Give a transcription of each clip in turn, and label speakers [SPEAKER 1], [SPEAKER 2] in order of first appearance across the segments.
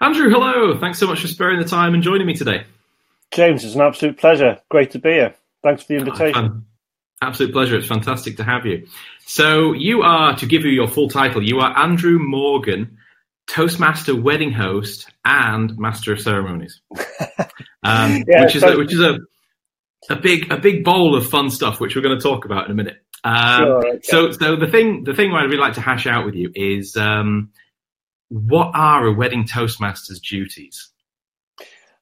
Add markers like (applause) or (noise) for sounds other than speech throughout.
[SPEAKER 1] Andrew, hello. Thanks so much for sparing the time and joining me today.
[SPEAKER 2] James, it's an absolute pleasure. Great to be here. Thanks for the invitation.
[SPEAKER 1] Oh, absolute pleasure. It's fantastic to have you. So, you are, to give you your full title, you are Andrew Morgan, Toastmaster wedding host and master of ceremonies, (laughs) um, yeah, which is a, which is a a big a big bowl of fun stuff, which we're going to talk about in a minute. Um, sure, okay. So, so the thing the thing I'd really like to hash out with you is um, what are a wedding toastmaster's duties?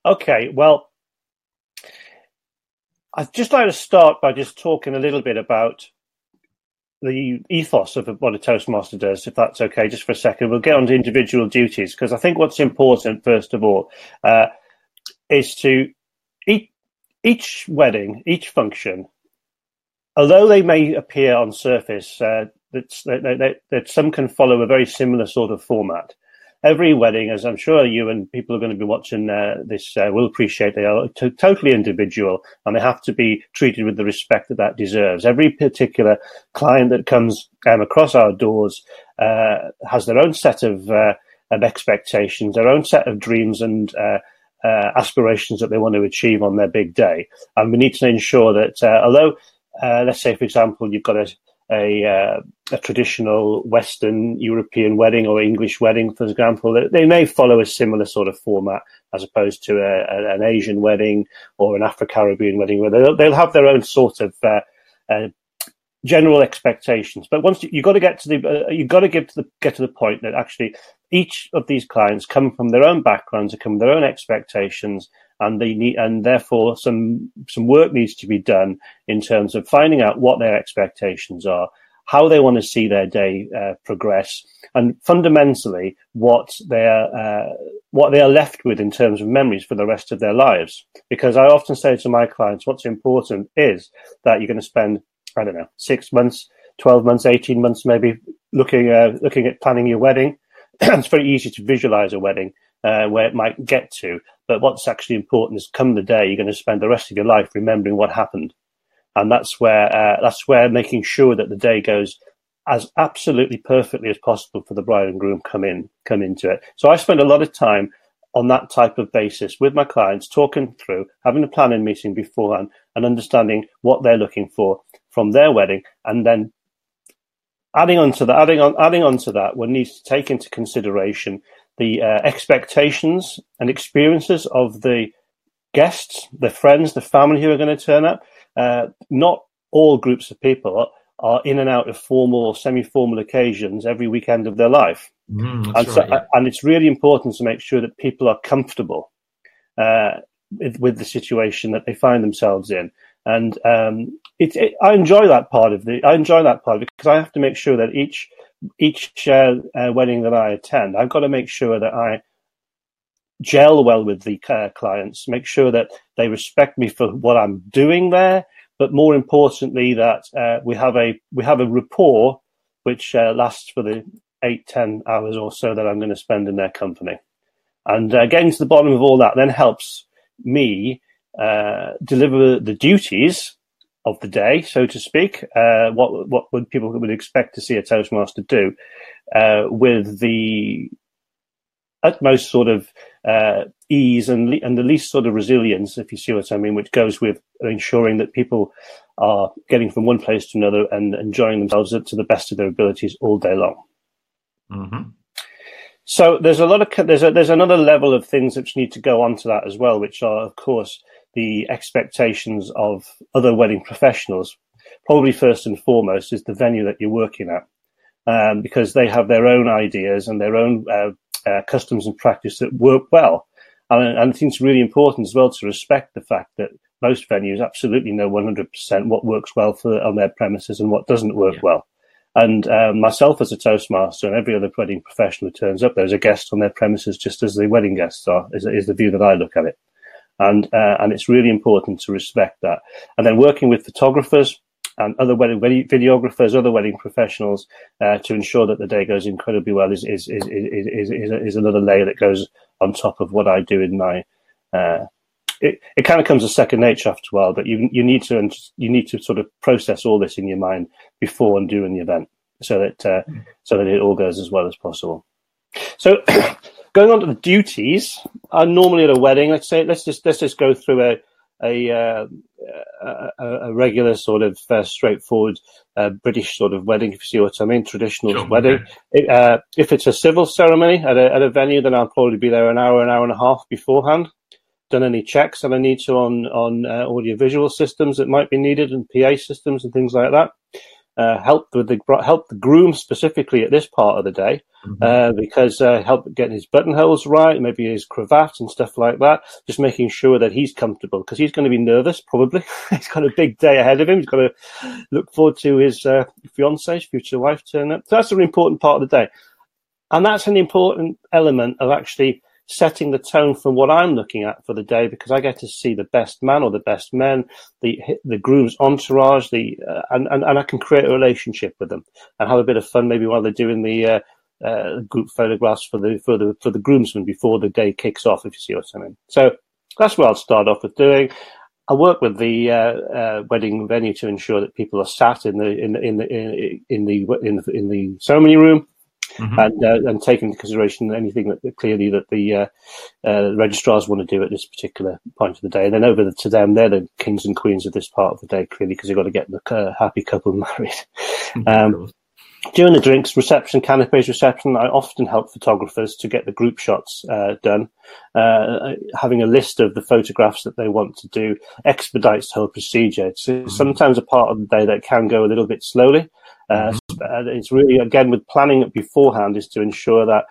[SPEAKER 2] Okay, well, I'd just like to start by just talking a little bit about the ethos of what a Toastmaster does, if that's okay, just for a second. We'll get on to individual duties because I think what's important, first of all, uh, is to each, each wedding, each function, although they may appear on surface uh, that, that, that some can follow a very similar sort of format every wedding, as I'm sure you and people are going to be watching uh, this uh, will appreciate, they are t- totally individual and they have to be treated with the respect that that deserves. Every particular client that comes um, across our doors uh, has their own set of, uh, of expectations, their own set of dreams and uh, uh, aspirations that they want to achieve on their big day. And we need to ensure that, although, let's say, for example, you've got a a, uh, a traditional Western European wedding or English wedding, for example, they may follow a similar sort of format as opposed to a, an Asian wedding or an Afro Caribbean wedding, where they'll, they'll, have their own sort of uh, uh, general expectations. But once you, have got to get to the, uh, you've got to get to the get to the point that actually each of these clients come from their own backgrounds, they come from their own expectations, and they need, and therefore some some work needs to be done in terms of finding out what their expectations are, how they want to see their day uh, progress, and fundamentally what they are uh, what they are left with in terms of memories for the rest of their lives. Because I often say to my clients, what's important is that you're going to spend I don't know six months, twelve months, eighteen months, maybe looking uh, looking at planning your wedding. (clears throat) it's very easy to visualize a wedding uh, where it might get to. But what's actually important is come the day, you're going to spend the rest of your life remembering what happened. And that's where, uh, that's where making sure that the day goes as absolutely perfectly as possible for the bride and groom come in, come into it. So I spend a lot of time on that type of basis with my clients, talking through, having a planning meeting beforehand and understanding what they're looking for from their wedding. And then adding on to that, adding on, adding on to that, one needs to take into consideration the uh, expectations and experiences of the guests, the friends, the family who are going to turn up. Uh, not all groups of people are in and out of formal or semi-formal occasions every weekend of their life,
[SPEAKER 1] mm,
[SPEAKER 2] and,
[SPEAKER 1] so, yeah.
[SPEAKER 2] and it's really important to make sure that people are comfortable uh, with, with, the situation that they find themselves in. And um, it, it, I enjoy that part of the. I enjoy that part because I have to make sure that each each uh, uh, wedding that I attend, I've got to make sure that I gel well with the uh, clients, make sure that they respect me for what I'm doing there, but more importantly, that uh, we have a we have a rapport which uh, lasts for the eight ten hours or so that I'm going to spend in their company, and uh, getting to the bottom of all that then helps me deliver the duties of the day, so to speak. Uh, what what would people would expect to see a Toastmaster do uh, with the utmost sort of uh, ease and le- and the least sort of resilience, if you see what I mean, which goes with ensuring that people are getting from one place to another and enjoying themselves to the best of their abilities all day long.
[SPEAKER 1] Mm-hmm.
[SPEAKER 2] So there's a lot of there's a, there's another level of things which need to go on to that as well, which are of course the expectations of other wedding professionals, probably first and foremost, is the venue that you're working at, um, because they have their own ideas and their own uh, uh, customs and practice that work well. And, and, I think it's really important as well to respect the fact that most venues absolutely know 100% what works well for on their premises and what doesn't work yeah. well. And uh, myself as a Toastmaster and every other wedding professional who turns up, there's a guest on their premises just as the wedding guests are, is, is the view that I look at it and uh, and it's really important to respect that. And then working with photographers and other wedding videographers, other wedding professionals uh, to ensure that the day goes incredibly well is is is is, is, is, another layer that goes on top of what I do in my. Uh, it, it kind of comes a second nature after a while, but you you need to you need to sort of process all this in your mind before and during the event, so that uh, so that it all goes as well as possible. So going on to the duties, uh, normally at a wedding, let's say, let's just let's just go through a a, uh, a, a, regular sort of uh, straightforward uh, British sort of wedding, if you see what I mean, traditional sure, wedding. It, uh, if it's a civil ceremony at a, at a venue, then I'll probably be there an hour, an hour and a half beforehand. Done any checks that I need to on on uh, audiovisual systems that might be needed and PA systems and things like that uh, help with the help the groom specifically at this part of the day mm-hmm. uh, because uh, help getting his buttonholes right, maybe his cravat and stuff like that. Just making sure that he's comfortable because he's going to be nervous. Probably (laughs) he's got a big day ahead of him. He's got to look forward to his uh, fiance, future wife turn up. So that's an important part of the day, and that's an important element of actually setting the tone for what I'm looking at for the day because I get to see the best man or the best men, the the groom's entourage, the uh, and, and and I can create a relationship with them and have a bit of fun maybe while they're doing the uh, uh, group photographs for the for the for the groomsmen before the day kicks off. If you see what I mean. So that's what I'll start off with doing. I work with the uh, uh, wedding venue to ensure that people are sat in the in the in the in the in the, in the ceremony room mm-hmm. and uh, and take into consideration anything that clearly that the uh, uh, registrars want to do at this particular point of the day. And then over to them, they're the kings and queens of this part of the day, clearly, because they've got to get the happy couple (laughs) married. Um, during the drinks reception, canapes reception, I often help photographers to get the group shots uh, done. Uh, having a list of the photographs that they want to do expedites the whole procedure. It's mm-hmm. sometimes a part of the day that can go a little bit slowly. Uh, mm-hmm. It's really again with planning it beforehand is to ensure that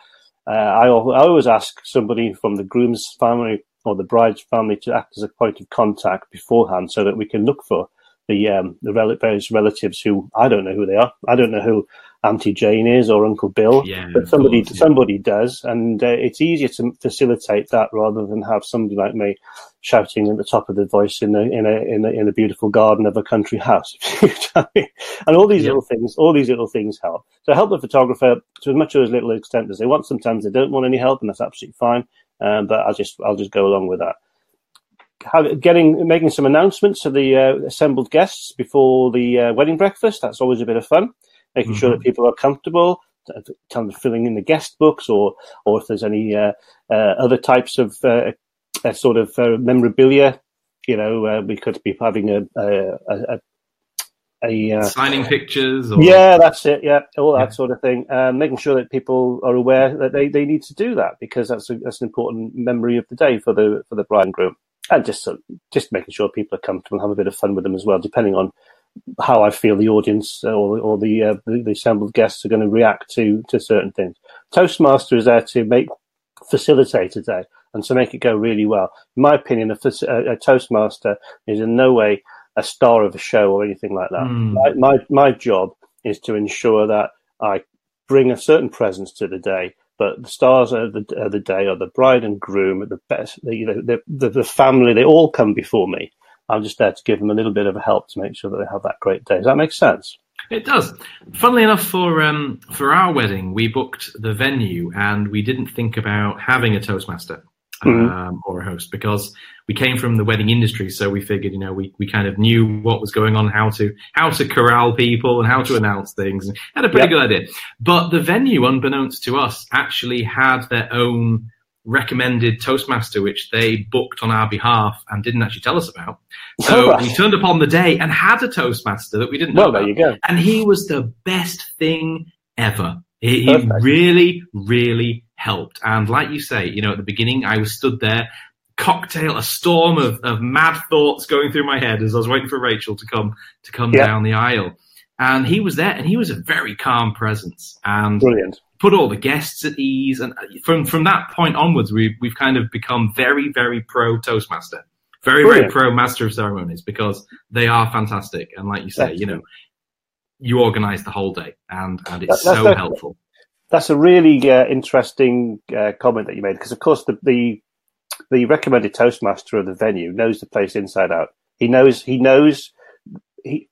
[SPEAKER 2] uh, I, I always ask somebody from the groom's family or the bride's family to act as a point of contact beforehand, so that we can look for the um, the rel- various relatives who I don't know who they are. I don't know who Auntie Jane is or Uncle Bill,
[SPEAKER 1] yeah,
[SPEAKER 2] but somebody course, yeah. somebody does, and uh, it's easier to facilitate that rather than have somebody like me shouting at the top of the voice in a in a in a, in a beautiful garden of a country house. (laughs) and all these yeah. little things, all these little things help. So help the photographer to as much or as little extent as they want. Sometimes they don't want any help, and that's absolutely fine. Um, but I'll just I'll just go along with that. Getting making some announcements to the uh, assembled guests before the uh, wedding breakfast. That's always a bit of fun making mm-hmm. sure that mm-hmm. people are comfortable, kind of filling in the guest books, or or if there's any uh, uh, other types of uh, sort of uh, memorabilia. You know, uh, we could be having a a, a, a
[SPEAKER 1] uh, signing pictures. Or...
[SPEAKER 2] Yeah, that's it. Yeah, all that yeah. sort of thing. making sure that people are aware that they, they need to do that because that's a, that's an important memory of the day for the for the bride and groom, and just just making sure people are comfortable and have a bit of fun with them as well, depending on how I feel the audience or, or the, uh, the, the assembled guests are going to react to to certain things. Toastmaster is there to make facilitate a day and to make it go really well. In my opinion, a, a, Toastmaster is in no way a star of a show or anything like that. Mm. My, my my job is to ensure that I bring a certain presence to the day. But the stars of the, the day are the bride and groom, the best, the, the, the, the family. They all come before me, I'm just there to give them a little bit of a help to make sure that they have that great day. Does that make sense?
[SPEAKER 1] It does. Funnily enough, for um, for our wedding, we booked the venue and we didn't think about having a toastmaster mm-hmm. um, or a host because we came from the wedding industry. So we figured, you know, we, we kind of knew what was going on, how to how to corral people and how to announce things, and had a pretty yep. good idea. But the venue, unbeknownst to us, actually had their own recommended Toastmaster, which they booked on our behalf and didn't actually tell us about. (laughs) So we turned up on the day and had a Toastmaster that we didn't know.
[SPEAKER 2] Well, there you go.
[SPEAKER 1] And he was the best thing ever. He, he really, really helped. And like you say, you know, at the beginning, I was stood there, cocktail, a storm of, of mad thoughts going through my head as I was waiting for Rachel to come to come yeah. down the aisle. And he was there, and he was a very calm presence. And
[SPEAKER 2] brilliant
[SPEAKER 1] put all the guests at ease. And uh, from from that point onwards, we've we've kind of become very very pro Toastmaster, very Brilliant. very pro Master of Ceremonies because they are fantastic. And like you say, you know, you organise the whole day, and and it's that, so helpful.
[SPEAKER 2] That's a really uh, interesting uh, comment that you made because, of course, the, the the recommended Toastmaster of the venue knows the place inside out. He knows he knows he,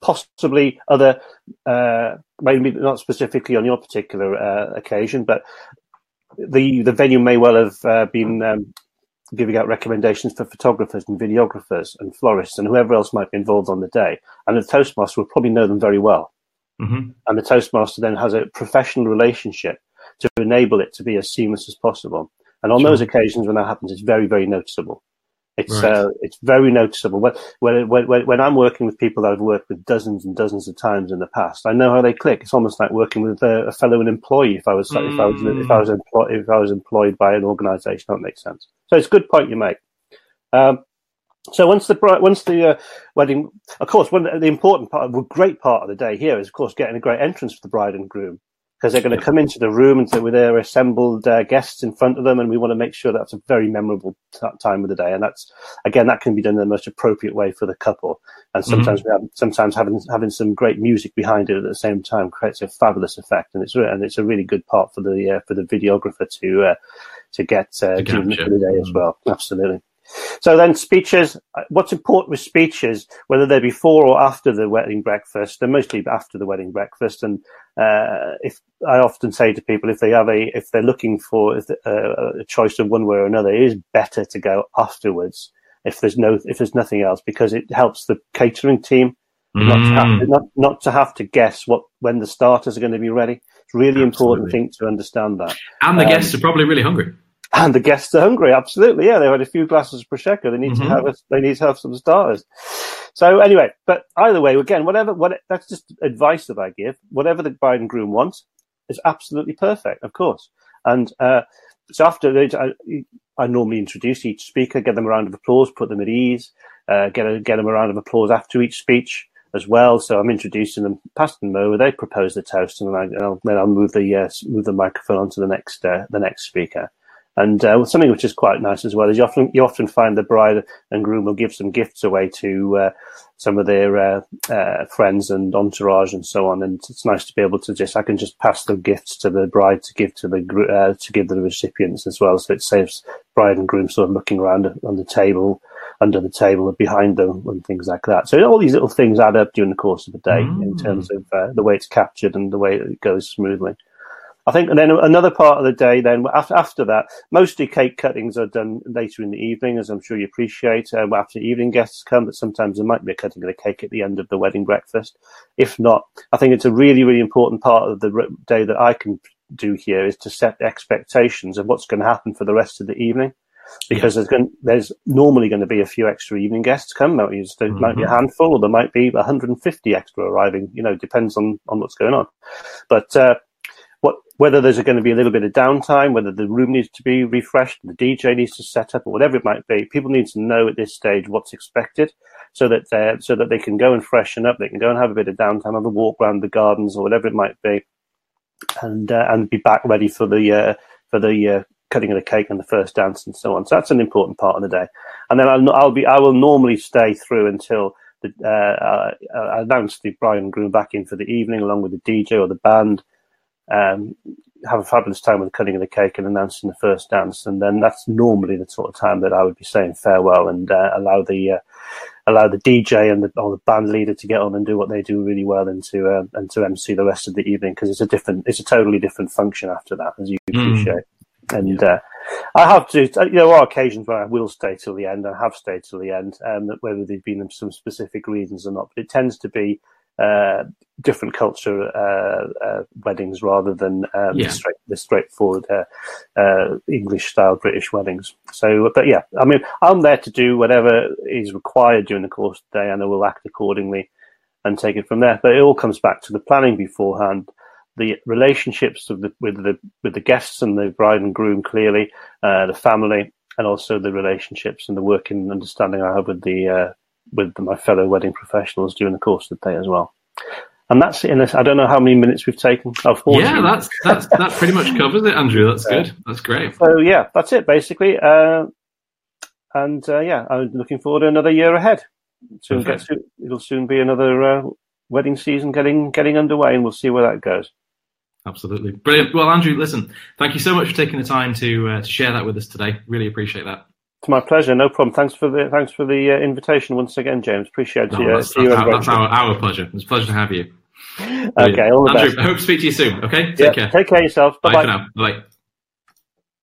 [SPEAKER 2] possibly other, uh, maybe not specifically on your particular uh, occasion, but the the venue may well have uh, been um, giving out recommendations for photographers and videographers and florists and whoever else might be involved on the day. And the Toastmaster will probably know them very well. Mm-hmm. And the Toastmaster then has a professional relationship. to enable it to be as seamless as possible. And on sure. those occasions when that happens, it's very, very noticeable. It's right. uh, it's very noticeable. When, when, when, when I'm working with people that I've worked with dozens and dozens of times in the past, I know how they click. It's almost like working with a, a fellow employee. If I was mm. if I was if I was employed if I was employed by an organisation, that makes sense. So it's a good point you make. Um, so once the bride, once the uh, wedding, of course, one the important part, a great part of the day here is, of course, getting a great entrance for the bride and groom because they're going to come into the room and with their assembled uh, guests in front of them, and we want to make sure that's a very memorable t- time of the day. And that's again, that can be done in the most appropriate way for the couple. And mm-hmm. sometimes mm-hmm. we have, sometimes having having some great music behind it at the same time creates a fabulous effect, and it's and it's a really good part for the uh, for the videographer to uh, to get uh, to the day as mm. well. Absolutely. So then speeches, what's important with speeches, whether they're before or after the wedding breakfast, they're mostly after the wedding breakfast. And uh, if I often say to people, if they have a, if they're looking for uh, a choice of one way or another, it is better to go afterwards if there's no, if there's nothing else, because it helps the catering team mm. not, to have to, not, not to have to guess what when the starters are going to be ready. It's really Absolutely. important thing to understand that.
[SPEAKER 1] And the um, guests are probably really hungry.
[SPEAKER 2] And the guests are hungry. Absolutely, yeah. They've had a few glasses of prosecco. They need mm-hmm. to have a, they need to have some starters. So anyway, but either way, again, whatever, what that's just advice that I give. Whatever the bride and groom wants is absolutely perfect, of course. And uh, so after I, I, normally introduce each speaker, get them a round of applause, put them at ease, uh, get a, get them a round of applause after each speech as well. So I'm introducing them, pass them over. They propose the toast, and, I, will then I'll move the uh, move the microphone onto the next uh, the next speaker. And uh, something which is quite nice as well is you often you often find the bride and groom will give some gifts away to uh, some of their uh, uh, friends and entourage and so on. And it's nice to be able to just I can just pass the gifts to the bride to give to the uh, to give the recipients as well. So it saves bride and groom sort of looking around on the table, under the table, and behind them, and things like that. So all these little things add up during the course of the day mm. in terms of uh, the way it's captured and the way it goes smoothly. I think, and then another part of the day, then after, after that, mostly cake cuttings are done later in the evening, as I'm sure you appreciate. Um, after evening guests come, but sometimes there might be a cutting of the cake at the end of the wedding breakfast. If not, I think it's a really, really important part of the day that I can do here is to set expectations of what's going to happen for the rest of the evening. Because yeah. there's, going, there's normally going to be a few extra evening guests come. There mm-hmm. might be a mm-hmm. handful, or there might be 150 extra arriving. You know, depends on on what's going on. But uh, what whether there's going to be a little bit of downtime, whether the room needs to be refreshed, the DJ needs to set up, or whatever it might be. People need to know at this stage what's expected, so that they so that they can go and freshen up. They can go and have a bit of downtime, have a walk around the gardens or whatever it might be, and uh, and be back ready for the uh, for the uh, cutting of the cake and the first dance and so on. So that's an important part of the day. And then I'll, I'll be I will normally stay through until the, uh, I announce the bride and groom back in for the evening, along with the DJ or the band um, have a fabulous time with cutting of the cake and announcing the first dance, and then that's normally the sort of time that I would be saying farewell and uh, allow the uh, allow the DJ and the, or the band leader to get on and do what they do really well, and to uh, and to MC the rest of the evening because it's a different, it's a totally different function after that, as you mm. appreciate. And uh, I have to, you know, there are occasions where I will stay till the end. I have stayed till the end, um, whether there've been some specific reasons or not. But it tends to be uh, different culture uh, uh, weddings rather than um, yeah. the, straight, the, straightforward uh, uh, English style British weddings. So, but yeah, I mean, I'm there to do whatever is required during the course of the day, and I will act accordingly and take it from there. But it all comes back to the planning beforehand. The relationships the, with the with the guests and the bride and groom, clearly, the family, and also the relationships and the working understanding I have with the with my fellow wedding professionals during the course of the day as well. And that's it. In this, I don't know how many minutes we've taken.
[SPEAKER 1] Oh, yeah, that's, that's that pretty much covers it, Andrew. That's good. That's great.
[SPEAKER 2] So yeah, that's it basically. Uh, and uh, yeah, I'm looking forward to another year ahead. Soon get to, it'll soon be another uh, wedding season getting getting underway, and we'll see where that goes.
[SPEAKER 1] Absolutely brilliant. Well, Andrew, listen, thank you so much for taking the time to uh, to share that with us today. Really appreciate that.
[SPEAKER 2] It's my pleasure. No problem. Thanks for the thanks for the uh, invitation once again, James. Appreciate no,
[SPEAKER 1] you. That's,
[SPEAKER 2] uh,
[SPEAKER 1] that's, our, that's our, our, pleasure. It's a pleasure to have you.
[SPEAKER 2] okay, all the
[SPEAKER 1] Andrew,
[SPEAKER 2] best.
[SPEAKER 1] I hope to speak to you soon. Okay,
[SPEAKER 2] take yeah, care. Take care of yourself.
[SPEAKER 1] Bye bye for now. Bye.